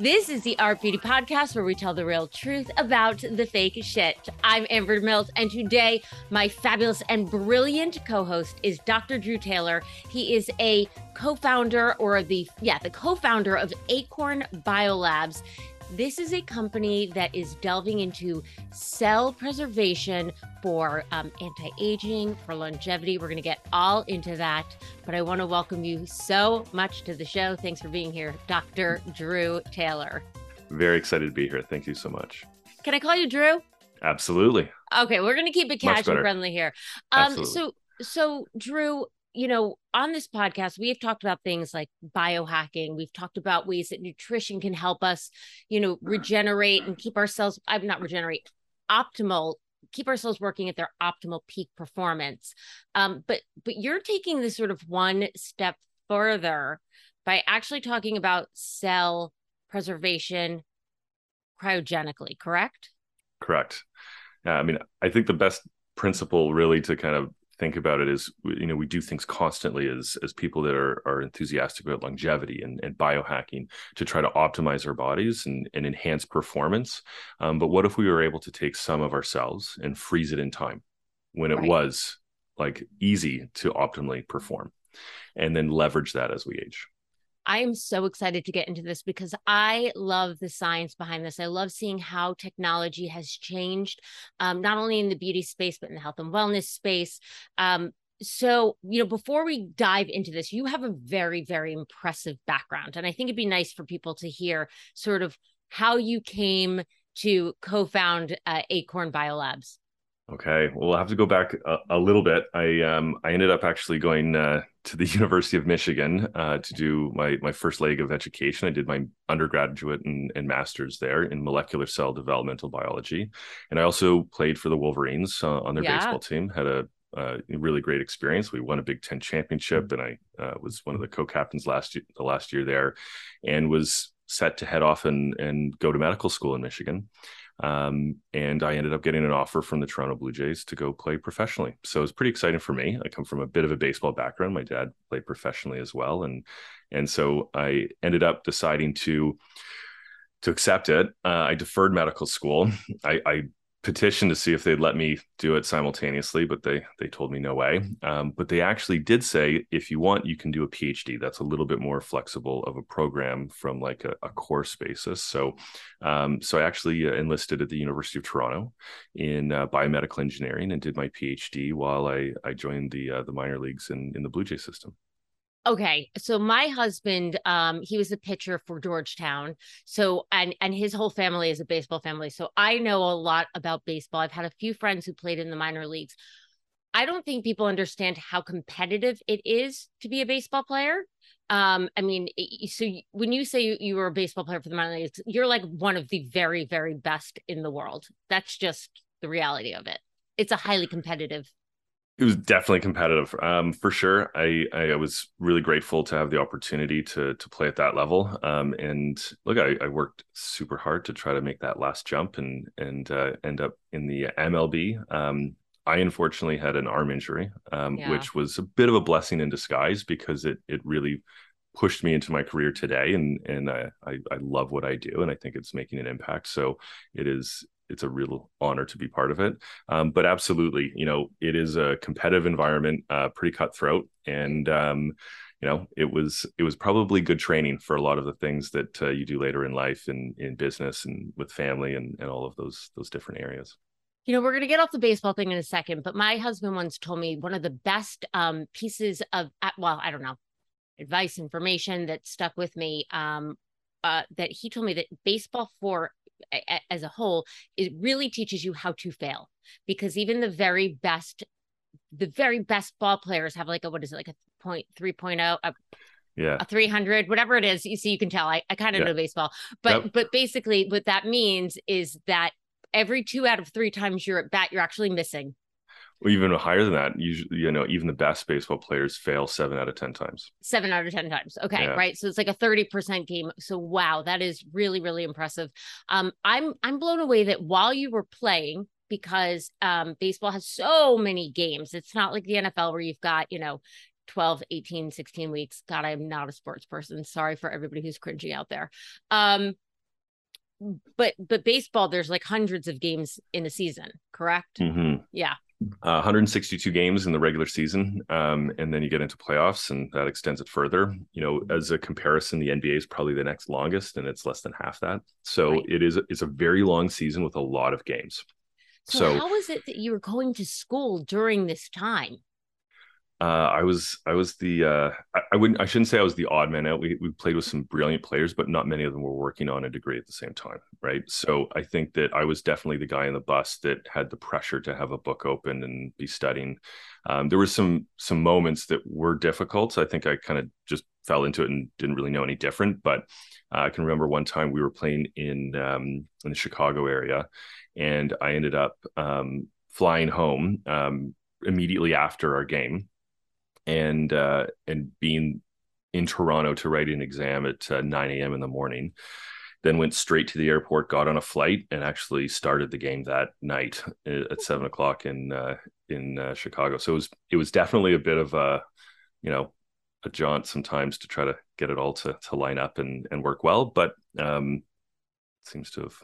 This is the Art Beauty Podcast where we tell the real truth about the fake shit. I'm Amber Mills, and today my fabulous and brilliant co-host is Dr. Drew Taylor. He is a co-founder or the yeah, the co-founder of Acorn Biolabs. This is a company that is delving into cell preservation for um, anti aging, for longevity. We're going to get all into that. But I want to welcome you so much to the show. Thanks for being here, Dr. Drew Taylor. Very excited to be here. Thank you so much. Can I call you Drew? Absolutely. Okay, we're going to keep it casual friendly here. Um, so, so Drew, you know, on this podcast, we have talked about things like biohacking. We've talked about ways that nutrition can help us, you know, regenerate and keep ourselves, I'm not regenerate, optimal, keep ourselves working at their optimal peak performance. Um, but but you're taking this sort of one step further by actually talking about cell preservation cryogenically, correct? Correct. Yeah, I mean, I think the best principle really to kind of think about it is you know we do things constantly as as people that are are enthusiastic about longevity and, and biohacking to try to optimize our bodies and, and enhance performance um, but what if we were able to take some of ourselves and freeze it in time when it right. was like easy to optimally perform and then leverage that as we age I am so excited to get into this because I love the science behind this. I love seeing how technology has changed, um, not only in the beauty space, but in the health and wellness space. Um, so, you know, before we dive into this, you have a very, very impressive background. And I think it'd be nice for people to hear sort of how you came to co found uh, Acorn Biolabs. Okay, well, I'll have to go back a, a little bit. I um, I ended up actually going uh, to the University of Michigan uh, to do my my first leg of education. I did my undergraduate and, and master's there in molecular cell developmental biology, and I also played for the Wolverines uh, on their yeah. baseball team. Had a uh, really great experience. We won a Big Ten championship, and I uh, was one of the co-captains last year, the last year there, and was set to head off and and go to medical school in Michigan. Um, and I ended up getting an offer from the Toronto Blue Jays to go play professionally. So it was pretty exciting for me. I come from a bit of a baseball background. My dad played professionally as well, and and so I ended up deciding to to accept it. Uh, I deferred medical school. I, I petitioned to see if they'd let me do it simultaneously, but they they told me no way. Um, but they actually did say if you want, you can do a PhD. That's a little bit more flexible of a program from like a, a course basis. So, um, so I actually uh, enlisted at the University of Toronto in uh, biomedical engineering and did my PhD while I I joined the uh, the minor leagues in in the Blue Jay system. Okay, so my husband, um, he was a pitcher for Georgetown. So and and his whole family is a baseball family. So I know a lot about baseball. I've had a few friends who played in the minor leagues. I don't think people understand how competitive it is to be a baseball player. Um, I mean, so when you say you were a baseball player for the minor leagues, you're like one of the very, very best in the world. That's just the reality of it. It's a highly competitive it was definitely competitive um, for sure. I, I was really grateful to have the opportunity to to play at that level um, and look I, I, worked super hard to try to make that last jump and and uh, end up in the mlb um, i unfortunately had an arm injury um, yeah. which was a bit of a blessing in disguise because it it really pushed me into my career today and and I, I, I love what I do and I think it's making an impact. So it is it's a real honor to be part of it. Um, but absolutely, you know, it is a competitive environment, uh, pretty cutthroat, and um, you know, it was it was probably good training for a lot of the things that uh, you do later in life and in business and with family and and all of those those different areas. You know, we're going to get off the baseball thing in a second, but my husband once told me one of the best um, pieces of, well, I don't know, advice, information that stuck with me um, uh, that he told me that baseball for as a whole, it really teaches you how to fail because even the very best, the very best ball players have like a, what is it, like a point 3.0, a Yeah. a 300 whatever it is you see you can tell i, I kind of Yeah. know baseball but Yep. but basically what that means is that every two out of three times you're at bat you're actually missing Or even higher than that. Usually, you know, even the best baseball players fail seven out of 10 times. seven out of ten times okay Yeah. right so it's like a 30% game so wow that is really really impressive um i'm i'm blown away that while you were playing because um baseball has so many games it's not like the nfl where you've got you know 12 18 16 weeks god i'm not a sports person sorry for everybody who's cringy out there um but but baseball there's like hundreds of games in a season correct Mhm. yeah Uh, 162 games in the regular season, um, and then you get into playoffs, and that extends it further. You know, as a comparison, the NBA is probably the next longest, and it's less than half that. So Right. it is it's a very long season with a lot of games. so, So- how is it that you were going to school during this time Uh, I was I was the uh, I, I wouldn't I shouldn't say I was the odd man out. We we played with some brilliant players, but not many of them were working on a degree at the same time, right? So I think that I was definitely the guy in the bus that had the pressure to have a book open and be studying. Um, there were some some moments that were difficult. I think I kind of just fell into it and didn't really know any different. But uh, I can remember one time we were playing in um, in the Chicago area, and I ended up um, flying home um, immediately after our game and uh, and being in Toronto to write an exam at uh, 9 a.m. in the morning. Then went straight to the airport, got on a flight, and actually started the game that night uh, at seven o'clock in uh, in uh, Chicago. So it was it was definitely a bit of a you know a jaunt sometimes to try to get it all to to line up and and work well, but um, seems to have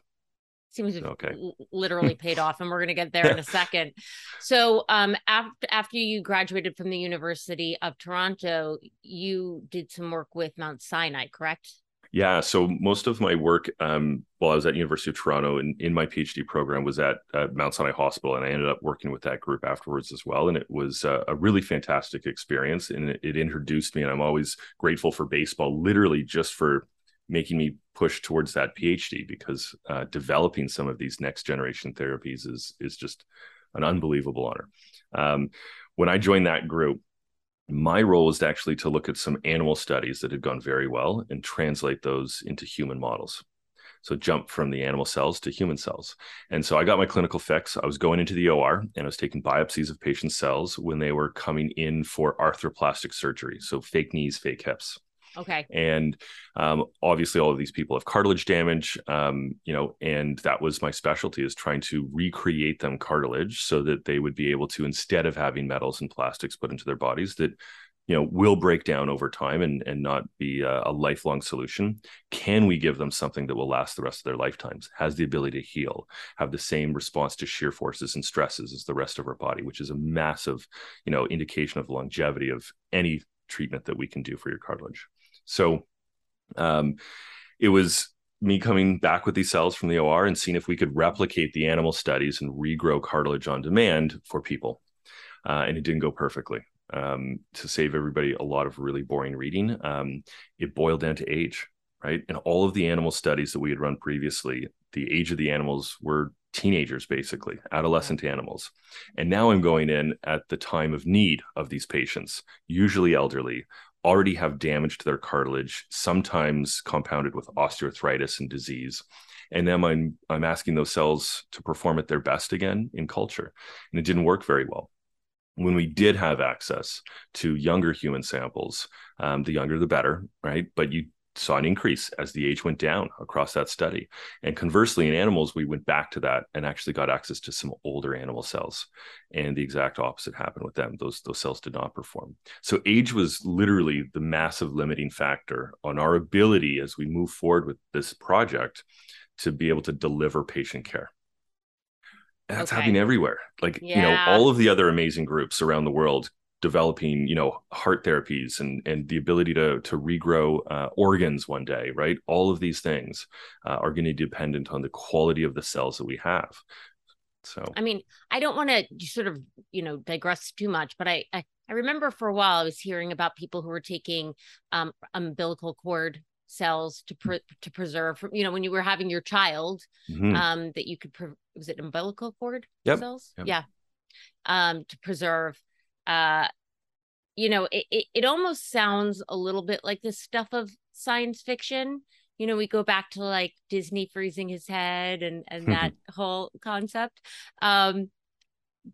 seems to have Okay. literally paid off and we're going to get there in a second so um after after you graduated from the university of toronto you did some work with mount sinai correct Yeah, so most of my work um, while I was at University of Toronto and in my PhD program was at uh, Mount Sinai Hospital, and I ended up working with that group afterwards as well. And it was uh, a really fantastic experience, and it, it introduced me. And I'm always grateful for baseball, literally just for making me push towards that PhD because uh, developing some of these next generation therapies is is just an unbelievable honor. Um, when I joined that group, my role was actually to look at some animal studies that had gone very well and translate those into human models. So jump from the animal cells to human cells. And so I got my clinical fix. I was going into the OR and I was taking biopsies of patients' cells when they were coming in for arthroplastic surgery. So fake knees, fake hips okay. And um, obviously all of these people have cartilage damage um, you know and that was my specialty is trying to recreate them cartilage so that they would be able to instead of having metals and plastics put into their bodies that you know will break down over time and and not be a, a lifelong solution can we give them something that will last the rest of their lifetimes has the ability to heal have the same response to shear forces and stresses as the rest of our body which is a massive you know indication of longevity of any treatment that we can do for your cartilage so um, it was me coming back with these cells from the OR and seeing if we could replicate the animal studies and regrow cartilage on demand for people. Uh, and it didn't go perfectly. Um, to save everybody a lot of really boring reading, um, it boiled down to age, right? And all of the animal studies that we had run previously, the age of the animals were teenagers, basically, adolescent animals. And now I'm going in at the time of need of these patients, usually elderly, already have damage to their cartilage, sometimes compounded with osteoarthritis and disease. And then I'm I'm asking those cells to perform at their best again in culture. And it didn't work very well. When we did have access to younger human samples, um, the younger the better, right? But you saw an increase as the age went down across that study. And conversely, in animals, we went back to that and actually got access to some older animal cells. And the exact opposite happened with them. Those, those cells did not perform. So age was literally the massive limiting factor on our ability as we move forward with this project to be able to deliver patient care. And that's Okay. happening everywhere. Like, you know, all of the other amazing groups around the world developing, you know, heart therapies and and the ability to to regrow uh, organs one day, right? All of these things uh, are going to be dependent on the quality of the cells that we have. So I mean, I don't want to sort of, you know, digress too much, but I, I, I remember for a while I was hearing about people who were taking um, umbilical cord cells to pre- to preserve from, you know, when you were having your child, mhm. um, that you could, pre- was it umbilical cord Yep, cells? yep. Yeah. Um, to preserve, uh, you know, it, it, it almost sounds a little bit like the stuff of science fiction. You know, we go back to like Disney freezing his head and and that whole concept. Um,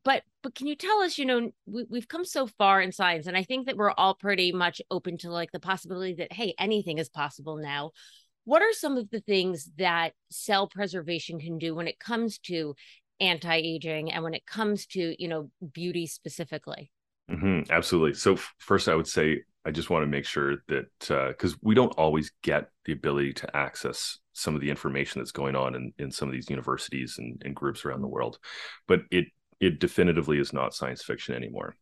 but but can you tell us you know we, we've come so far in science and i think that we're all pretty much open to like the possibility that hey anything is possible now what are some of the things that cell preservation can do when it comes to anti-aging and when it comes to you know beauty specifically mm-hmm, absolutely so first i would say i just want to make sure that because uh, we don't always get the ability to access some of the information that's going on in, in some of these universities and, and groups around the world but it it definitively is not science fiction anymore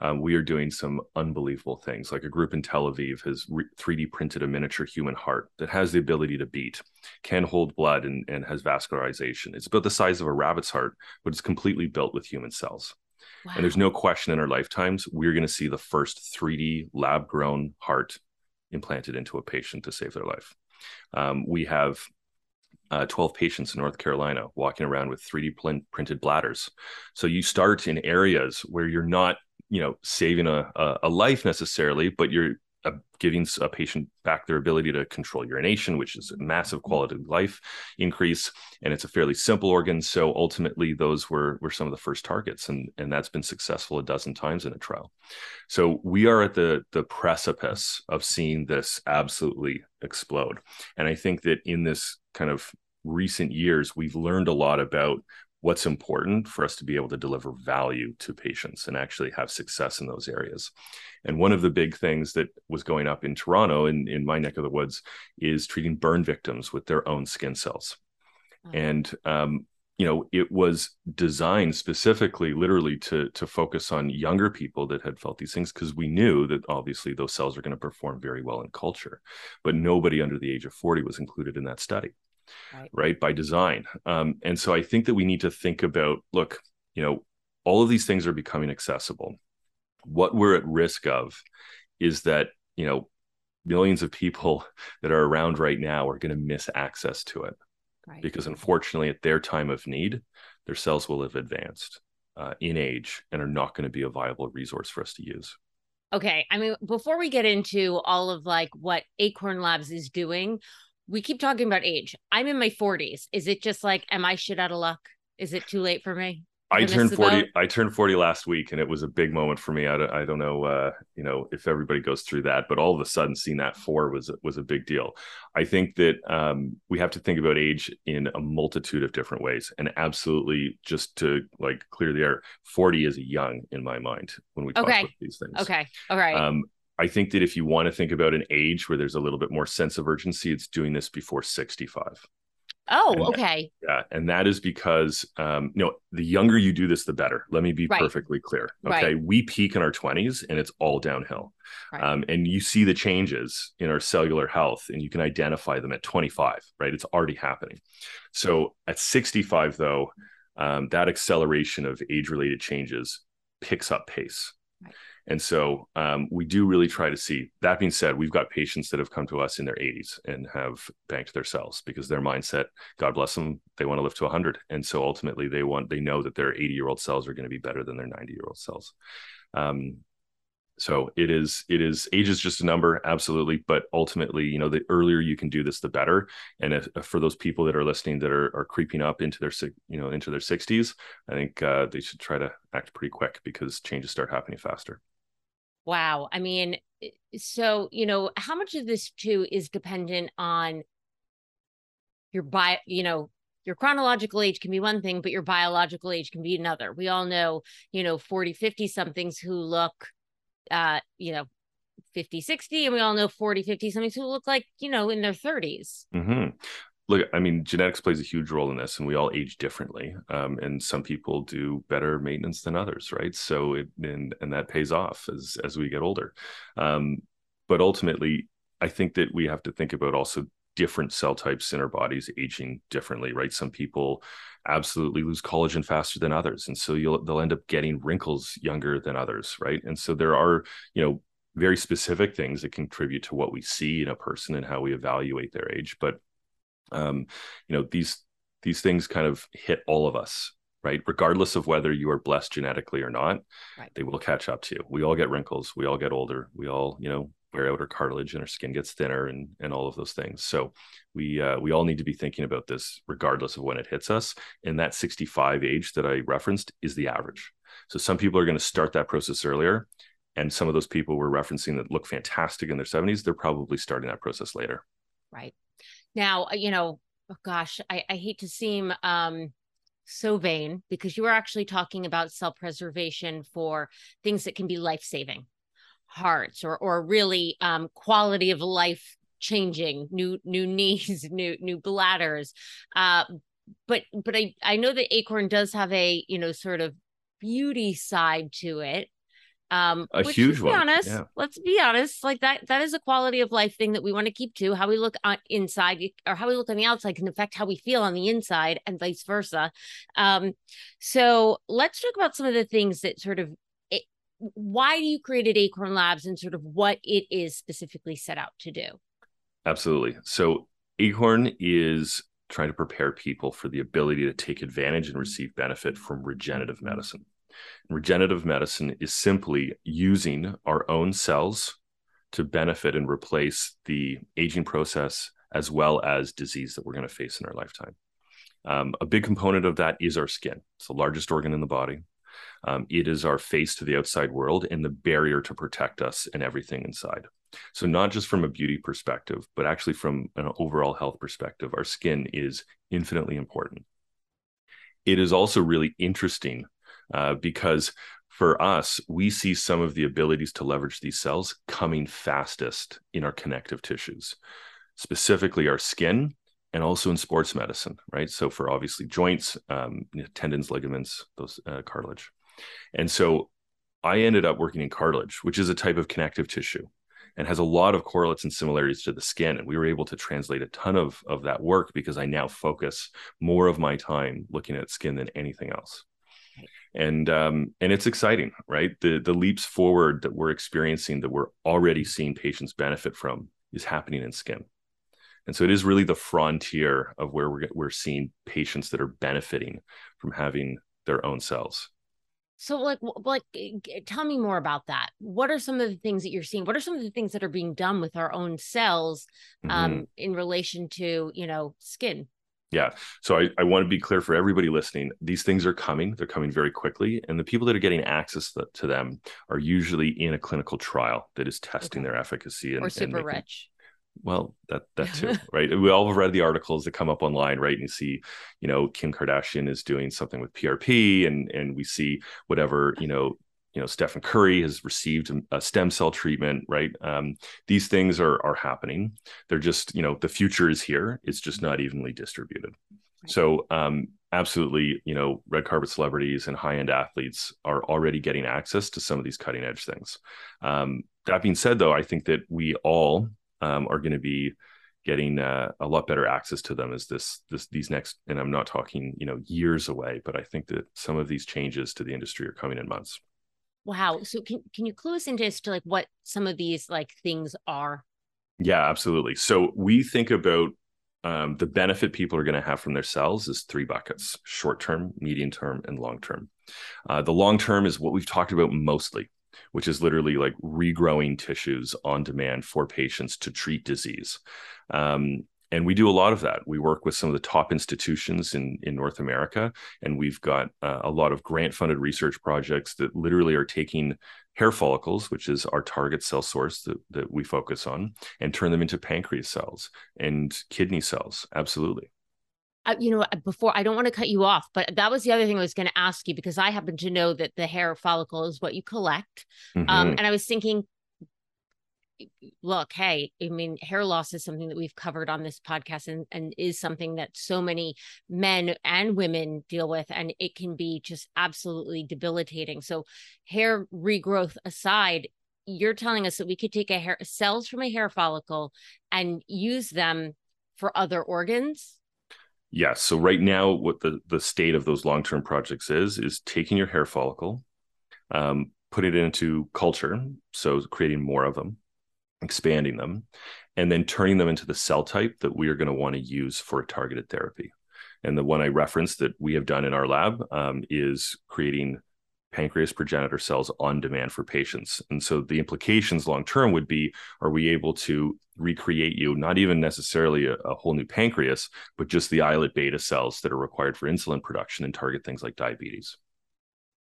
um, we are doing some unbelievable things. Like a group in Tel Aviv has re- 3D printed a miniature human heart that has the ability to beat, can hold blood, and, and has vascularization. It's about the size of a rabbit's heart, but it's completely built with human cells. Wow. And there's no question in our lifetimes, we're going to see the first 3D lab grown heart implanted into a patient to save their life. Um, we have uh, 12 patients in North Carolina walking around with 3D pl- printed bladders. So you start in areas where you're not you know saving a, a, life necessarily but you're uh, giving a patient back their ability to control urination which is a massive quality of life increase and it's a fairly simple organ. So ultimately those were were some of the first targets and and that's been successful a dozen times in a trial. So we are at the the precipice of seeing this absolutely explode. And i think that in this kind of recent years we've learned a lot about what's important for us to be able to deliver value to patients and actually have success in those areas. And one of the big things that was going up in Toronto, in, in my neck of the woods, is treating burn victims with their own skin cells. Mm-hmm. And um, you know, it was designed specifically, literally, to to focus on younger people that had felt these things because we knew that obviously those cells are going to perform very well in culture, but nobody under the age of forty was included in that study right, right by design. Um, and so i think that we need to think about look you know all of these things are becoming accessible. What we're at risk of is that you know millions of people that are around right now are going to miss access to it. Right. because unfortunately at their time of need their cells will have advanced uh, in age and are not going to be a viable resource for us to use. Okay i mean before we get into all of like what acorn labs is doing we keep talking about age. I'm in my 40s. Is it just like, am I shit out of luck? Is it too late for me? I turned 40 I turned 40 last week and it was a big moment for me. I don't, I don't know uh, you know if everybody goes through that but all of a sudden seeing that 4 was was a big deal. I think that um, we have to think about age in a multitude of different ways and absolutely just to like clear the air 40 is young in my mind when we talk okay. about these things. Okay. All right. Um, I think that if you want to think about an age where there's a little bit more sense of urgency, it's doing this before 65. Oh, and okay. That, yeah, and that is because um, you know the younger you do this, the better. Let me be right. perfectly clear. Okay, right. we peak in our 20s, and it's all downhill. Right. Um, and you see the changes in our cellular health, and you can identify them at 25. Right, it's already happening. So at 65, though, um, that acceleration of age-related changes picks up pace. And so um, we do really try to see. That being said, we've got patients that have come to us in their 80s and have banked their cells because their mindset, God bless them, they want to live to 100. And so ultimately, they want they know that their 80 year old cells are going to be better than their 90 year old cells. Um, so it is it is age is just a number absolutely but ultimately you know the earlier you can do this the better and if, if for those people that are listening that are, are creeping up into their you know into their 60s i think uh, they should try to act pretty quick because changes start happening faster Wow. I mean, so, you know, how much of this too is dependent on your bio, you know, your chronological age can be one thing, but your biological age can be another. We all know, you know, 40, 50 somethings who look, uh, you know, 50, 60, and we all know 40, 50 somethings who look like, you know, in their 30s. Mm-hmm look i mean genetics plays a huge role in this and we all age differently um, and some people do better maintenance than others right? So it and and that pays off as as we get older. Um, but ultimately i think that we have to think about also different cell types in our bodies aging differently right? Some people absolutely lose collagen faster than others and so you'll they'll end up getting wrinkles younger than others right? And so there are you know very specific things that contribute to what we see in a person and how we evaluate their age but um, you know these these things kind of hit all of us right? Regardless of whether you are blessed genetically or not, right. they will catch up to you. We all get wrinkles. We all get older. We all, you know, wear out our cartilage and our skin gets thinner and and all of those things. So we uh, we all need to be thinking about this regardless of when it hits us. And that 65 age that I referenced is the average. So some people are going to start that process earlier. And some of those people we're referencing that look fantastic in their 70s, they're probably starting that process later. Right. Now, uh, you know, oh gosh, I, I hate to seem um so vain because you were actually talking about self-preservation for things that can be life-saving hearts or or really um quality of life changing new new knees new new bladders uh but but i i know that acorn does have a you know sort of beauty side to it um a which, huge let's be one. honest yeah. let's be honest like that that is a quality of life thing that we want to keep to how we look on inside or how we look on the outside can affect how we feel on the inside and vice versa. Um so let's talk about some of the things that sort of it, why you created acorn labs and sort of what it is specifically set out to do? Absolutely. So acorn is trying to prepare people for the ability to take advantage and receive benefit from regenerative medicine Regenerative medicine is simply using our own cells to benefit and replace the aging process as well as disease that we're going to face in our lifetime. Um, a big component of that is our skin. It's the largest organ in the body. Um, it is our face to the outside world and the barrier to protect us and everything inside. So, not just from a beauty perspective, but actually from an overall health perspective, our skin is infinitely important. It is also really interesting uh, because for us, we see some of the abilities to leverage these cells coming fastest in our connective tissues, specifically our skin and also in sports medicine, right? So for obviously joints, um, tendons, ligaments, those uh, cartilage. And so I ended up working in cartilage, which is a type of connective tissue and has a lot of correlates and similarities to the skin. And we were able to translate a ton of, of that work because I now focus more of my time looking at skin than anything else and um, and it's exciting, right? The the leaps forward that we're experiencing, that we're already seeing patients benefit from, is happening in skin, and so it is really the frontier of where we're we're seeing patients that are benefiting from having their own cells. So, like, like, tell me more about that. What are some of the things that you're seeing? What are some of the things that are being done with our own cells, um, mm-hmm. in relation to you know skin? Yeah. So I, I want to be clear for everybody listening. These things are coming. They're coming very quickly. And the people that are getting access to them are usually in a clinical trial that is testing okay. their efficacy and or super and making, rich. Well, that that too, right? We all have read the articles that come up online, right? And you see, you know, Kim Kardashian is doing something with PRP, and and we see whatever, you know, you know Stephen Curry has received a stem cell treatment, right? Um, these things are are happening. They're just you know the future is here. It's just not evenly distributed. So um, absolutely, you know, red carpet celebrities and high end athletes are already getting access to some of these cutting edge things. Um, that being said, though, I think that we all um, are going to be getting uh, a lot better access to them as this this these next and i'm not talking you know years away but i think that some of these changes to the industry are coming in months Wow. So can can you clue us into as to like what some of these like things are? Yeah, absolutely. So we think about um, the benefit people are going to have from their cells is three buckets: short term, medium term, and long term. Uh, the long term is what we've talked about mostly, which is literally like regrowing tissues on demand for patients to treat disease. Um, and we do a lot of that. We work with some of the top institutions in in North America, and we've got uh, a lot of grant funded research projects that literally are taking hair follicles, which is our target cell source that, that we focus on, and turn them into pancreas cells and kidney cells. Absolutely. Uh, you know, before I don't want to cut you off, but that was the other thing I was going to ask you because I happen to know that the hair follicle is what you collect. Um, mm-hmm. Um, and I was thinking, look, hey, I mean, hair loss is something that we've covered on this podcast and, and is something that so many men and women deal with, and it can be just absolutely debilitating. So, hair regrowth aside, you're telling us that we could take a hair cells from a hair follicle and use them for other organs. Yes. So right now, what the the state of those long term projects is is taking your hair follicle, um, put it into culture, so creating more of them, expanding them, and then turning them into the cell type that we are going to want to use for a targeted therapy. And the one I referenced that we have done in our lab um, is creating pancreas progenitor cells on demand for patients. And so the implications long term would be are we able to recreate you, not even necessarily a, a, whole new pancreas, but just the islet beta cells that are required for insulin production and target things like diabetes?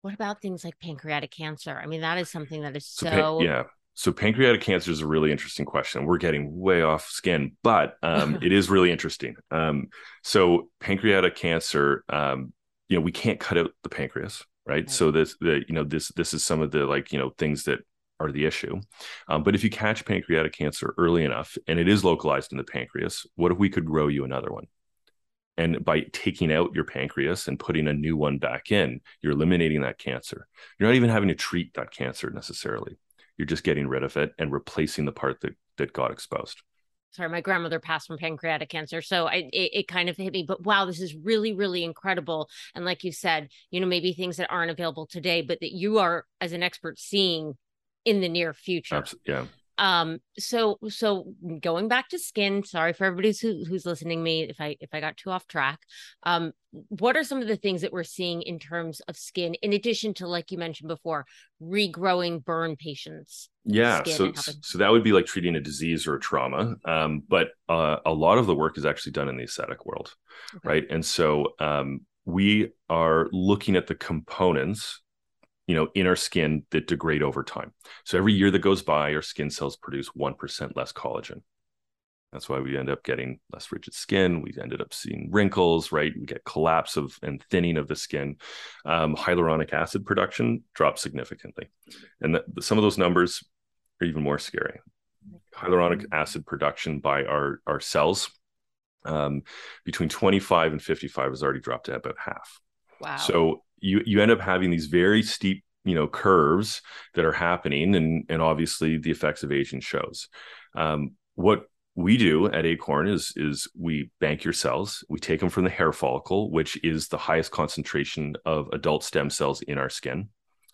What about things like pancreatic cancer? I mean, that is something that is so, so yeah. So pancreatic cancer is a really interesting question. We're getting way off skin, but um, it is really interesting. Um, so pancreatic cancer, um, you know, we can't cut out the pancreas, right? right? So this, the, you know, this this is some of the like you know things that are the issue. Um, but if you catch pancreatic cancer early enough and it is localized in the pancreas, what if we could grow you another one? And by taking out your pancreas and putting a new one back in, you're eliminating that cancer. You're not even having to treat that cancer necessarily. You're just getting rid of it and replacing the part that, that got exposed sorry, my grandmother passed from pancreatic cancer. So I, it, it, kind of hit me, but wow, this is really, really incredible. And like you said, you know, maybe things that aren't available today, but that you are as an expert seeing in the near future. Absolutely. Yeah. Um, so so going back to skin, sorry for everybody who, who's listening me if I if I got too off track. Um, what are some of the things that we're seeing in terms of skin, in addition to like you mentioned before, regrowing burn patients? Yeah, so so that would be like treating a disease or a trauma. Um, but uh, a lot of the work is actually done in the aesthetic world, okay. right? And so um, we are looking at the components you know in our skin that degrade over time. So every year that goes by our skin cells produce 1% less collagen. That's why we end up getting less rigid skin. We ended up seeing wrinkles right? We get collapse of and thinning of the skin. Um, hyaluronic acid production drops significantly. And the, some of those numbers are even more scary. Hyaluronic acid production by our our cells um, between 25 and 55 has already dropped to about half wow. So you you end up having these very steep you know curves that are happening and and obviously the effects of aging shows. Um, what we do at acorn is is we bank your cells. We take them from the hair follicle which is the highest concentration of adult stem cells in our skin.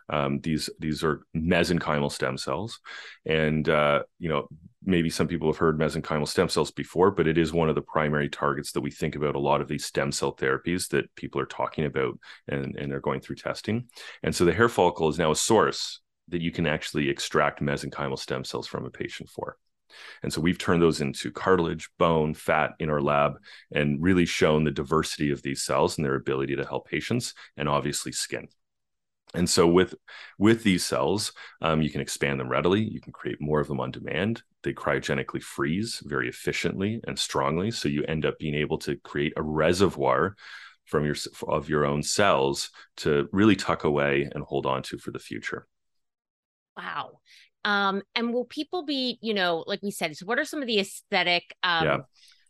Um, these these are mesenchymal stem cells, and uh, you know maybe some people have heard mesenchymal stem cells before, but it is one of the primary targets that we think about a lot of these stem cell therapies that people are talking about and and they're going through testing. And so the hair follicle is now a source that you can actually extract mesenchymal stem cells from a patient for. And so we've turned those into cartilage, bone, fat in our lab and really shown the diversity of these cells and their ability to help patients and obviously skin. And so with with these cells, um, you can expand them readily. You can create more of them on demand. They cryogenically freeze very efficiently and strongly. So you end up being able to create a reservoir from your of your own cells to really tuck away and hold on to for the future. Wow. Um, and will people be, you know, like we said, so what are some of the aesthetic um yeah.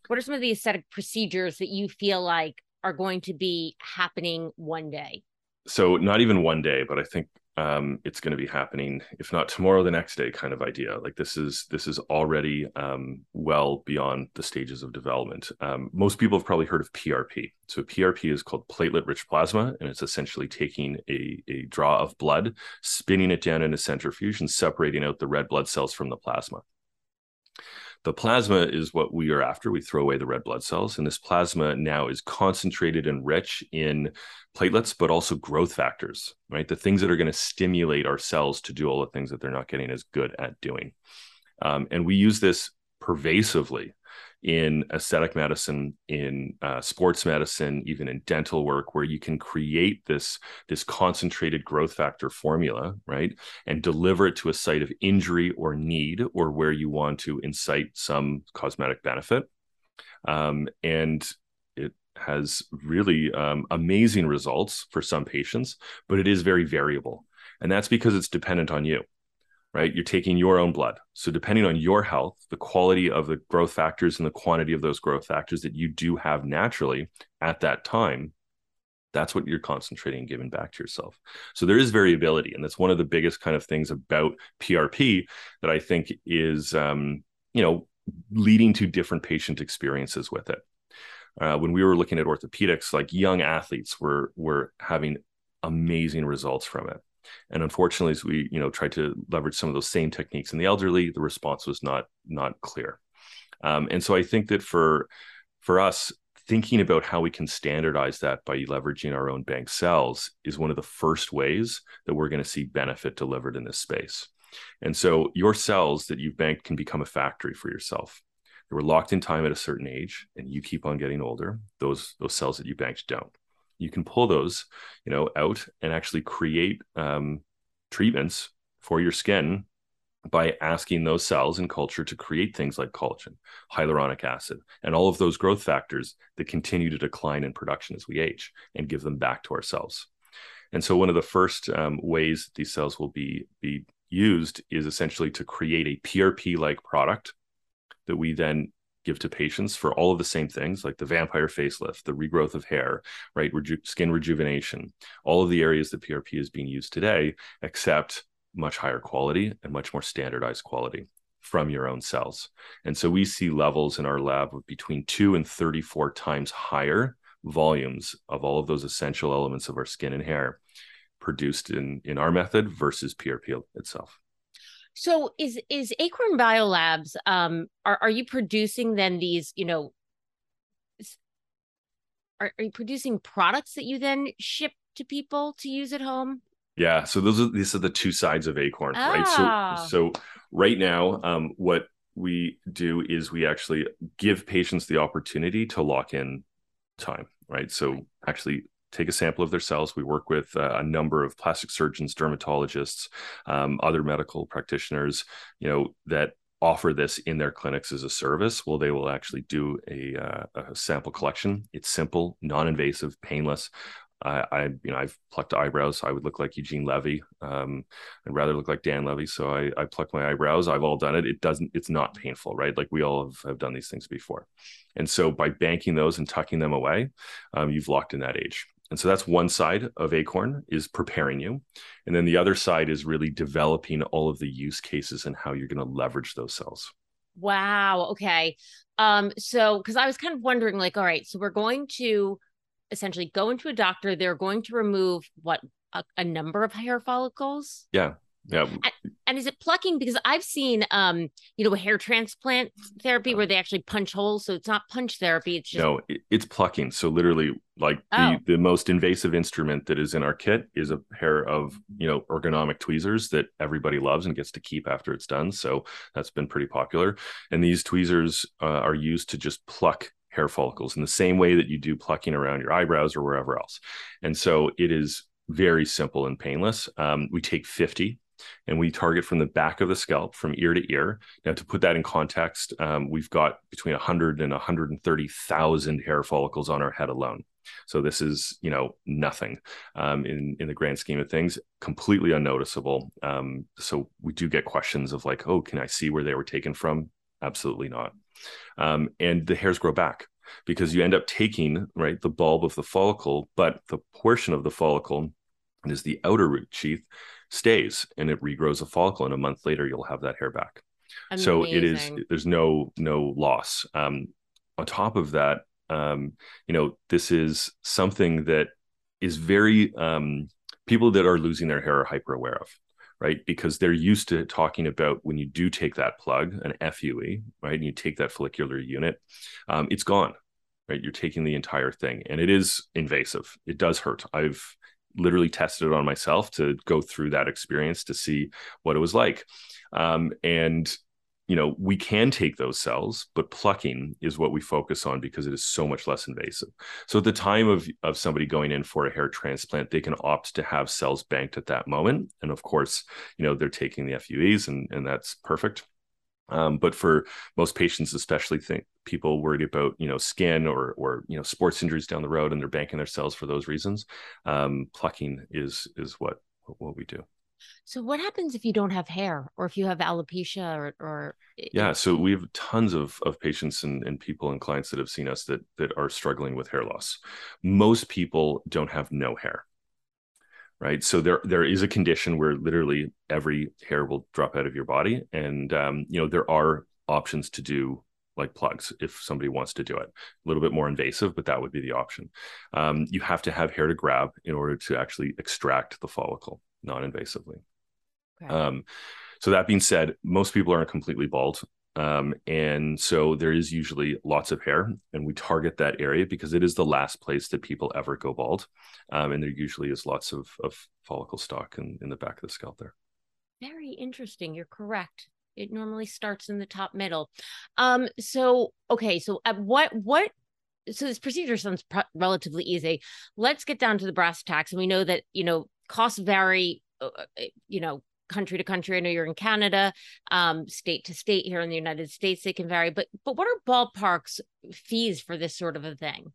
what are some of the aesthetic procedures that you feel like are going to be happening one day? So not even one day, but I think um, it's going to be happening, if not tomorrow, the next day, kind of idea. Like this is this is already um, well beyond the stages of development. Um, most people have probably heard of PRP. So PRP is called platelet-rich plasma, and it's essentially taking a a draw of blood, spinning it down in a centrifuge, and separating out the red blood cells from the plasma. The plasma is what we are after. We throw away the red blood cells, and this plasma now is concentrated and rich in platelets, but also growth factors, right? The things that are going to stimulate our cells to do all the things that they're not getting as good at doing. Um, and we use this pervasively in aesthetic medicine, in uh, sports medicine, even in dental work, where you can create this this concentrated growth factor formula, right, and deliver it to a site of injury or need, or where you want to incite some cosmetic benefit. Um, and it has really um, amazing results for some patients, but it is very variable, and that's because it's dependent on you right? You're taking your own blood. So, depending on your health, the quality of the growth factors and the quantity of those growth factors that you do have naturally at that time, that's what you're concentrating and giving back to yourself. So, there is variability. And that's one of the biggest kind of things about PRP that I think is, um, you know, leading to different patient experiences with it. Uh, when we were looking at orthopedics, like young athletes were were having amazing results from it and unfortunately, as we you know tried to leverage some of those same techniques in the elderly, the response was not not clear. Um, and so I think that for for us, thinking about how we can standardize that by leveraging our own bank cells is one of the first ways that we're going to see benefit delivered in this space. And so your cells that you've banked can become a factory for yourself. They were locked in time at a certain age, and you keep on getting older. Those those cells that you banked don't. You can pull those, you know, out and actually create um, treatments for your skin by asking those cells in culture to create things like collagen, hyaluronic acid, and all of those growth factors that continue to decline in production as we age and give them back to ourselves. And so, one of the first um, ways these cells will be, be used is essentially to create a PRP like product that we then give to patients for all of the same things like the vampire facelift, the regrowth of hair, right? Reju- skin rejuvenation, all of the areas that PRP is being used today, except much higher quality and much more standardized quality from your own cells. And so we see levels in our lab of between two and 34 times higher volumes of all of those essential elements of our skin and hair produced in, in our method versus PRP itself. So is is Acorn Biolabs um are, are you producing then these, you know, are, are you producing products that you then ship to people to use at home? Yeah, so those are these are the two sides of Acorn, Ah. right? So so right now, um, what we do is we actually give patients the opportunity to lock in time, right? So actually take a sample of their cells. We work with uh, a number of plastic surgeons, dermatologists, um, other medical practitioners, you know, that offer this in their clinics as a service. Well, they will actually do a, uh, a sample collection. It's simple, non-invasive, painless. I, I, you know, I've plucked eyebrows. I would look like Eugene Levy. Um, I'd rather look like Dan Levy. So I, I pluck my eyebrows. I've all done it. It doesn't, it's not painful, right? Like we all have, have done these things before. And so by banking those and tucking them away, um, you've locked in that age. And so that's one side of Acorn is preparing you. And then the other side is really developing all of the use cases and how you're going to leverage those cells. Wow. Okay. Um, so because I was kind of wondering, like, all right, so we're going to essentially go into a doctor, they're going to remove what a, a number of hair follicles. Yeah. Yeah. And is it plucking? Because I've seen um, you know, hair transplant therapy where they actually punch holes. So it's not punch therapy, it's just No, it, it's plucking. So literally, like Oh. the the most invasive instrument that is in our kit is a pair of you know ergonomic tweezers that everybody loves and gets to keep after it's done. So that's been pretty popular. And these tweezers uh, are used to just pluck hair follicles in the same way that you do plucking around your eyebrows or wherever else. And so it is very simple and painless. Um, we take 50 and we target from the back of the scalp from ear to ear. Now, to put that in context, um, we've got between 100 and 130,000 hair follicles on our head alone. So this is, you know, nothing um, in in the grand scheme of things, completely unnoticeable. Um, so we do get questions of like, oh, can I see where they were taken from? Absolutely not. Um, and the hairs grow back because you end up taking right the bulb of the follicle, but the portion of the follicle is the outer root sheath stays and it regrows a follicle and a month later you'll have that hair back so it is there's no no loss um on top of that um you know this is something that is very um people that are losing their hair are hyper aware of right? Because they're used to talking about when you do take that plug an fue right? And you take that follicular unit um, it's gone right? You're taking the entire thing and it is invasive. It does hurt. I've literally tested it on myself to go through that experience to see what it was like. Um, and you know we can take those cells but plucking is what we focus on because it is so much less invasive. So at the time of of somebody going in for a hair transplant they can opt to have cells banked at that moment. And of course you know they're taking the fues and and that's perfect. Um, but for most patients especially think people worried about you know skin or or you know sports injuries down the road and they're banking their cells for those reasons um, plucking is is what what we do So what happens if you don't have hair or if you have alopecia or or yeah so we have tons of of patients and, and people and clients that have seen us that that are struggling with hair loss. Most people don't have no hair right? So there there is a condition where literally every hair will drop out of your body and um, you know there are options to do like plugs if somebody wants to do it. A little bit more invasive but that would be the option. Um, you have to have hair to grab in order to actually extract the follicle non-invasively Okay. um, so that being said, most people aren't completely bald. Um, and so there is usually lots of hair, and we target that area because it is the last place that people ever go bald. Um, and there usually is lots of, of follicle stock in, in the back of the scalp there. Very interesting. You're correct. It normally starts in the top middle. Um, so okay, so at what what so this procedure sounds pr- relatively easy. Let's get down to the brass tacks, and we know that you know costs vary. Uh, uh you know, country to country. I know you're in Canada, um, state to state. Here in the United States, they can vary. But but what are ballparks fees for this sort of a thing?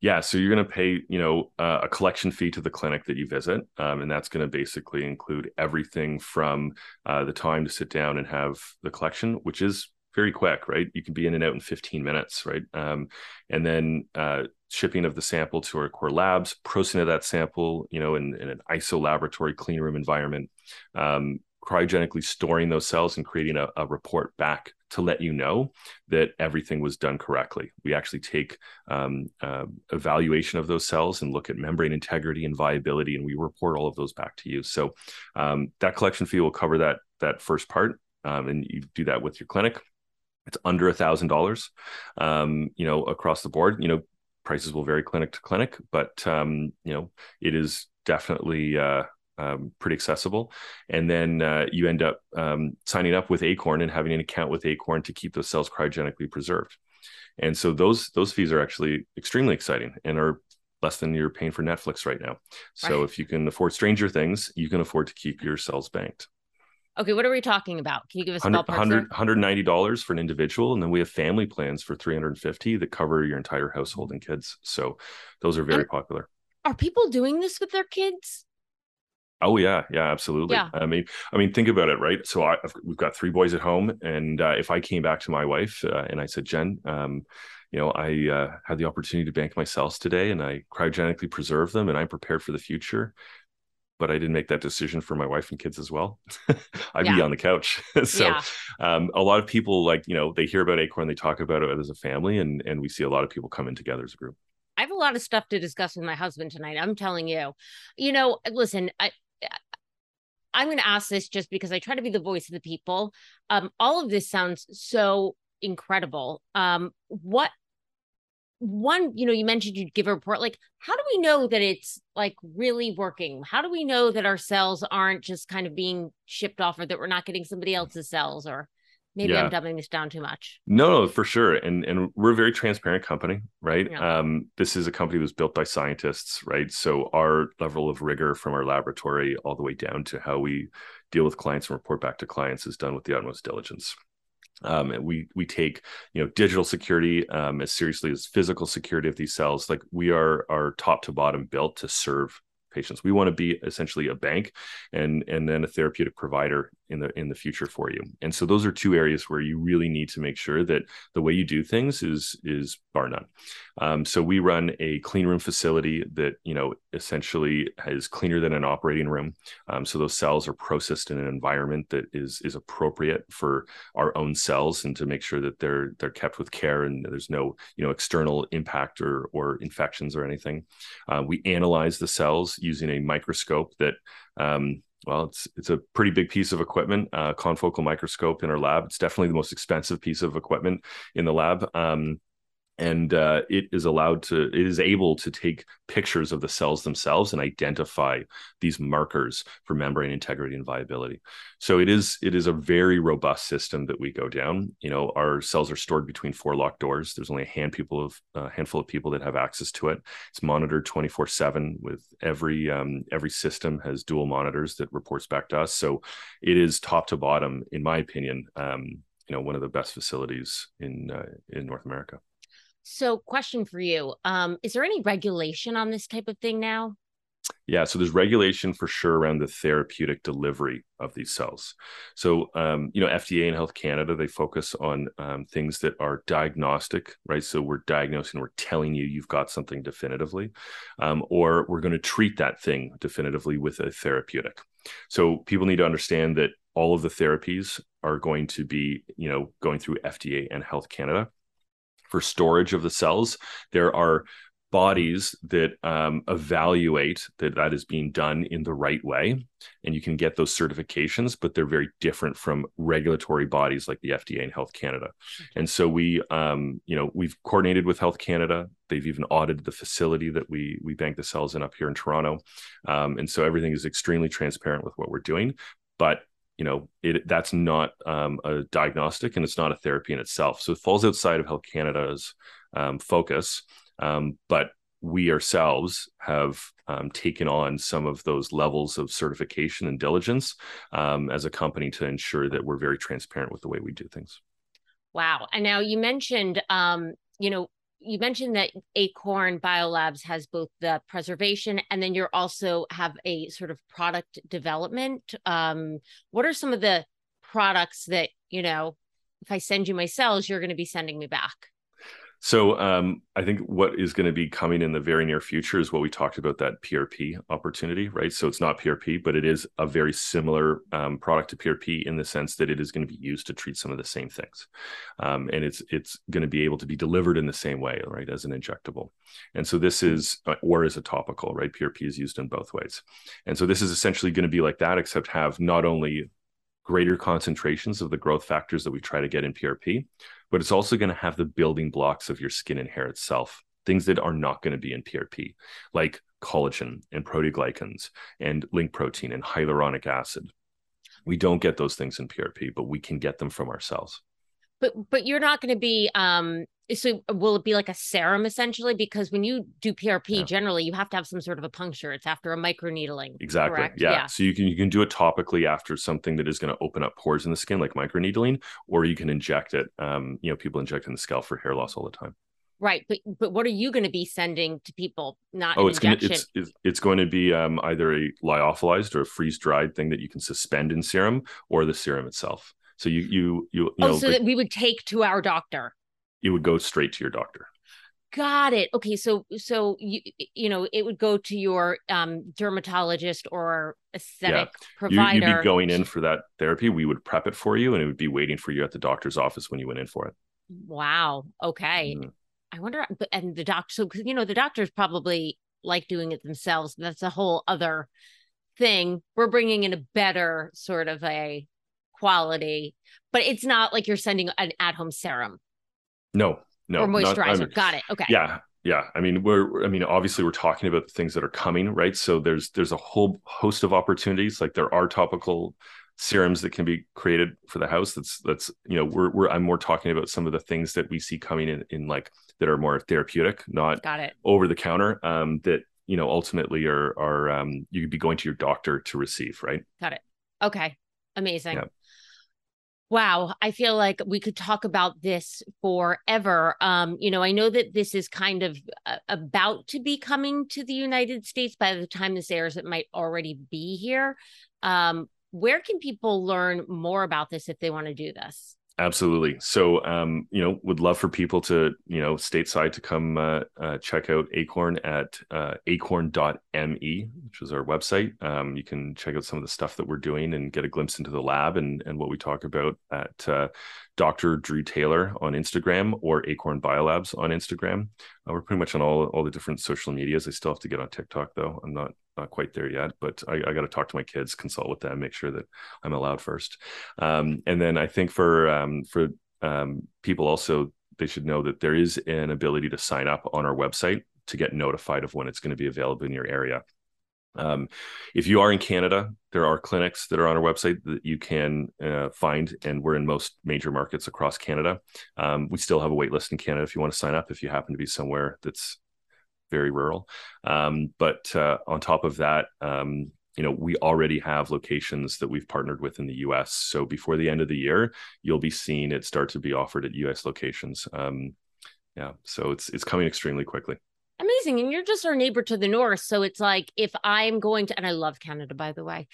Yeah, so you're going to pay, you know, uh, a collection fee to the clinic that you visit, um, and that's going to basically include everything from uh, the time to sit down and have the collection, which is very quick, right? You can be in and out in 15 minutes, right? Um, and then uh, shipping of the sample to our core labs, processing of that sample, you know, in, in an ISO laboratory clean room environment, um, cryogenically storing those cells and creating a, a, report back to let you know that everything was done correctly. We actually take um, uh, evaluation of those cells and look at membrane integrity and viability, and we report all of those back to you. So um, that collection fee will cover that that first part, um, and you do that with your clinic. It's under a thousand dollars, um, you know, across the board. You know, prices will vary clinic to clinic, but um, you know, it is definitely uh, um, pretty accessible. And then uh, you end up um, signing up with Acorn and having an account with Acorn to keep those cells cryogenically preserved. And so those those fees are actually extremely exciting and are less than you're paying for Netflix right now. So right. if you can afford Stranger Things, you can afford to keep your cells banked. Okay, what are we talking about? Can you give us 100, 100 $190 for an individual and then we have family plans for 350 that cover your entire household and kids. So those are very and popular. Are people doing this with their kids? Oh yeah, yeah, absolutely. Yeah. I mean, I mean, think about it, right? So I, we've got three boys at home, and uh, if I came back to my wife uh, and I said, Jen, um, you know, I uh, had the opportunity to bank my cells today, and I cryogenically preserve them, and I'm prepared for the future. But I didn't make that decision for my wife and kids as well. I'd yeah. be on the couch. so, yeah. um, a lot of people like you know they hear about Acorn, they talk about it as a family, and and we see a lot of people come in together as a group. I have a lot of stuff to discuss with my husband tonight. I'm telling you. You know, listen, I, I'm going to ask this just because I try to be the voice of the people. Um, all of this sounds so incredible. Um, what one, you know, you mentioned you'd give a report. Like, how do we know that it's like really working? How do we know that our cells aren't just kind of being shipped off, or that we're not getting somebody else's cells, or maybe yeah. i'm dumbing this down too much no no for sure and and we're a very transparent company right yeah. um this is a company that was built by scientists right so our level of rigor from our laboratory all the way down to how we deal with clients and report back to clients is done with the utmost diligence um, we we take you know digital security um, as seriously as physical security of these cells. Like we are are top to bottom built to serve patients. We want to be essentially a bank and and then a therapeutic provider in the in the future for you. And so those are two areas where you really need to make sure that the way you do things is is bar none. Um, so we run a clean room facility that you know essentially is cleaner than an operating room. Um, so those cells are processed in an environment that is is appropriate for our own cells and to make sure that they're they're kept with care and there's no you know external impact or or infections or anything. Uh, we analyze the cells using a microscope that um, well, it's it's a pretty big piece of equipment, uh, confocal microscope in our lab. It's definitely the most expensive piece of equipment in the lab. Um, and uh, it is allowed to it is able to take pictures of the cells themselves and identify these markers for membrane integrity and viability. So it is it is a very robust system that we go down. You know our cells are stored between four locked doors. There's only a hand people of a handful of people that have access to it. It's monitored 24 7 with every um, every system has dual monitors that reports back to us. So it is top to bottom in my opinion um, you know one of the best facilities in uh, in north america so, question for you: um, Is there any regulation on this type of thing now? Yeah, so there's regulation for sure around the therapeutic delivery of these cells. So, um, you know, FDA and Health Canada they focus on um, things that are diagnostic, right? So we're diagnosing, we're telling you you've got something definitively, um, or we're going to treat that thing definitively with a therapeutic. So people need to understand that all of the therapies are going to be, you know, going through FDA and Health Canada for storage of the cells. There are bodies that um, evaluate that that is being done in the right way and you can get those certifications but they're very different from regulatory bodies like the fda and health canada. And so we um, you know we've coordinated with health canada. They've even audited the facility that we we bank the cells in up here in toronto. Um, and so everything is extremely transparent with what we're doing but you know it that's not um, a diagnostic and it's not a therapy in itself so it falls outside of health canada's um, focus um, but we ourselves have um, taken on some of those levels of certification and diligence um, as a company to ensure that we're very transparent with the way we do things. Wow. And now you mentioned, um, you know, you mentioned that Acorn Biolabs has both the preservation and then you're also have a sort of product development. Um, what are some of the products that, you know, if I send you my cells, you're going to be sending me back? So um, I think what is going to be coming in the very near future is what we talked about that PRP opportunity, right? So it's not PRP, but it is a very similar um, product to PRP in the sense that it is going to be used to treat some of the same things, um, and it's it's going to be able to be delivered in the same way, right, as an injectable. And so this is uh, or as a topical, right? PRP is used in both ways, and so this is essentially going to be like that, except have not only greater concentrations of the growth factors that we try to get in PRP, but it's also going to have the building blocks of your skin and hair itself, things that are not going to be in PRP, like collagen and proteoglycans and link protein and hyaluronic acid. We don't get those things in PRP, but we can get them from ourselves. But but you're not going to be um so will it be like a serum essentially? Because when you do prp yeah. generally you have to have some sort of a puncture. It's after a microneedling exactly. yeah. yeah. so you can you can do it topically after something that is going to open up pores in the skin like microneedling or you can inject it um you know people inject in the scalp for hair loss all the time. Right. But but what are you going to be sending to people? Not oh it's going to it's, it's going to be um either a lyophilized or a freeze dried thing that you can suspend in serum or the serum itself. So you you you, you oh, know, so that we would take to our doctor it would go straight to your doctor. Got it. Okay, so so you you know it would go to your um, dermatologist or aesthetic yeah. provider. You, would be going in for that therapy. We would prep it for you, and it would be waiting for you at the doctor's office when you went in for it. Wow. Okay. Mm-hmm. I wonder. And the doctor, so you know, the doctors probably like doing it themselves. That's a whole other thing. We're bringing in a better sort of a quality, but it's not like you're sending an at-home serum. No, no. Or moisturizer. Not, I mean, Got it. Okay. Yeah. Yeah. I mean, we're, I mean, obviously we're talking about the things that are coming, right? So there's, there's a whole host of opportunities. Like there are topical serums that can be created for the house. That's, that's, you know, we're, we're, I'm more talking about some of the things that we see coming in, in like that are more therapeutic, not Got it. over the counter, um, that, you know, ultimately are, are, um, you could be going to your doctor to receive, right? Got it. Okay. Amazing. Yeah. Wow, I feel like we could talk about this forever. Um, you know, I know that this is kind of uh, about to be coming to the United States. By the time this airs, it might already be here. Um, where can people learn more about this if they want to do this? Absolutely. So, um, you know, would love for people to, you know, stateside to come uh, uh, check out Acorn at uh, acorn.me, which is our website. Um, you can check out some of the stuff that we're doing and get a glimpse into the lab and, and what we talk about at uh, Dr. Drew Taylor on Instagram or Acorn Biolabs on Instagram. Uh, we're pretty much on all, all the different social medias. I still have to get on TikTok though. I'm not not quite there yet, but I, I got to talk to my kids, consult with them, make sure that I'm allowed first. Um, and then I think for um, for um, people also, they should know that there is an ability to sign up on our website to get notified of when it's going to be available in your area. Um, if you are in Canada, there are clinics that are on our website that you can uh, find, and we're in most major markets across Canada. Um, we still have a wait list in Canada if you want to sign up. If you happen to be somewhere that's very rural. Um, but uh, on top of that, um, you know, we already have locations that we've partnered with in the U.S. So before the end of the year, you'll be seeing it start to be offered at U.S. locations. Um, yeah, so it's it's coming extremely quickly. Amazing, and you're just our neighbor to the north. So it's like if I'm going to, and I love Canada, by the way.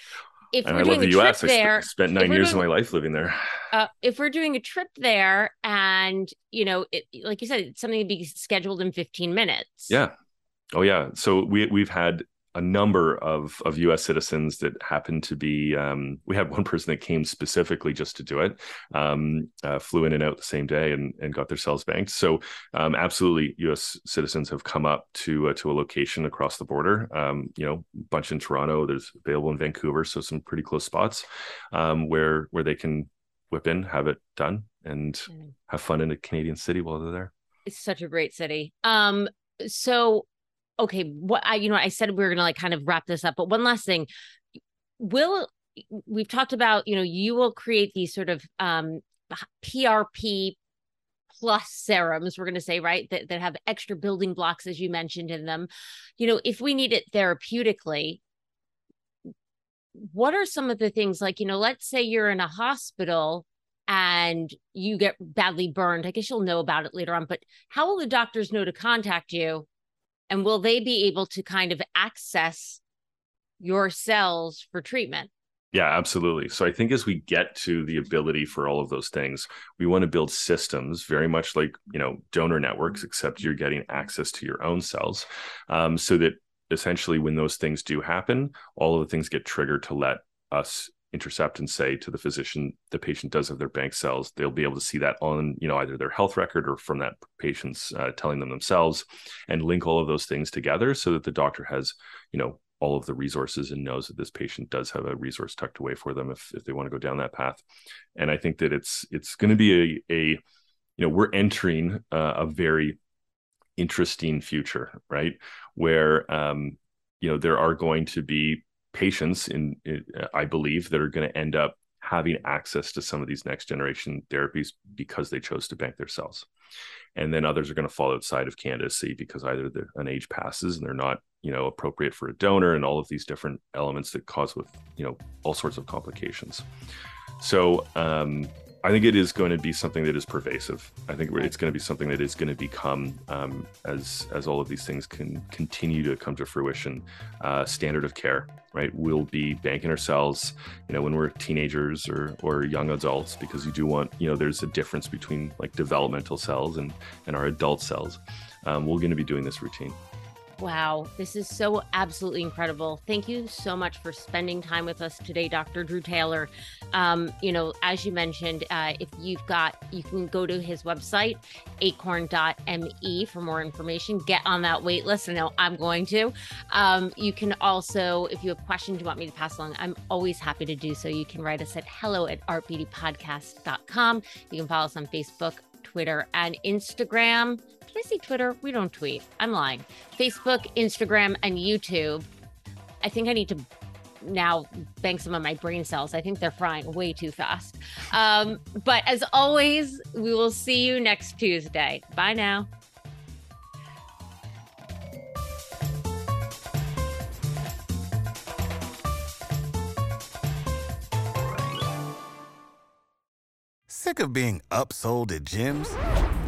If and we're I doing love the U.S. There, I spent nine years doing, of my life living there. Uh, if we're doing a trip there, and you know, it, like you said, it's something to be scheduled in 15 minutes. Yeah, Oh yeah. So we we've had a number of of U.S. citizens that happened to be. Um, we had one person that came specifically just to do it, um, uh, flew in and out the same day, and and got their cells banked. So um, absolutely, U.S. citizens have come up to uh, to a location across the border. Um, you know, a bunch in Toronto. There's available in Vancouver, so some pretty close spots um, where where they can whip in, have it done, and mm. have fun in a Canadian city while they're there. It's such a great city. Um, so okay, what I you know I said we were gonna like kind of wrap this up, but one last thing. Will we've talked about, you know, you will create these sort of um PRP plus serums, we're going to say, right, that, that have extra building blocks, as you mentioned in them. You know, if we need it therapeutically, what are some of the things like, you know, let's say you're in a hospital and you get badly burned. I guess you'll know about it later on, but how will the doctors know to contact you and will they be able to kind of access your cells for treatment? Yeah, absolutely. So I think as we get to the ability for all of those things, we want to build systems very much like you know donor networks, except you're getting access to your own cells, um, so that essentially when those things do happen, all of the things get triggered to let us intercept and say to the physician the patient does have their bank cells. They'll be able to see that on you know either their health record or from that patient's uh, telling them themselves and link all of those things together so that the doctor has you know all of the resources and knows that this patient does have a resource tucked away for them if, if they want to go down that path. And i think that it's it's going to be a, a you know we're entering uh, a very interesting future right? Where um you know there are going to be patients in, in I believe that are going to end up having access to some of these next generation therapies because they chose to bank their cells. And then others are going to fall outside of candidacy because either an age passes and they're not, you know, appropriate for a donor and all of these different elements that cause with, you know, all sorts of complications. So, um, I think it is going to be something that is pervasive. I think it's going to be something that is going to become, um, as as all of these things can continue to come to fruition, uh, standard of care. Right, we'll be banking our cells, you know, when we're teenagers or or young adults, because you do want, you know, there's a difference between like developmental cells and and our adult cells. Um, we're going to be doing this routine. Wow, this is so absolutely incredible. Thank you so much for spending time with us today, Dr. Drew Taylor. Um, you know, as you mentioned, uh, if you've got, you can go to his website, acorn.me, for more information. Get on that wait list. I know I'm going to. Um, you can also, if you have questions you want me to pass along, I'm always happy to do so. You can write us at hello at artbeautypodcast.com. You can follow us on Facebook, Twitter, and Instagram. I say Twitter? We don't tweet. I'm lying. Facebook, Instagram, and YouTube. I think I need to now bank some of my brain cells. I think they're frying way too fast. Um, but as always, we will see you next Tuesday. Bye now. Sick of being upsold at gyms?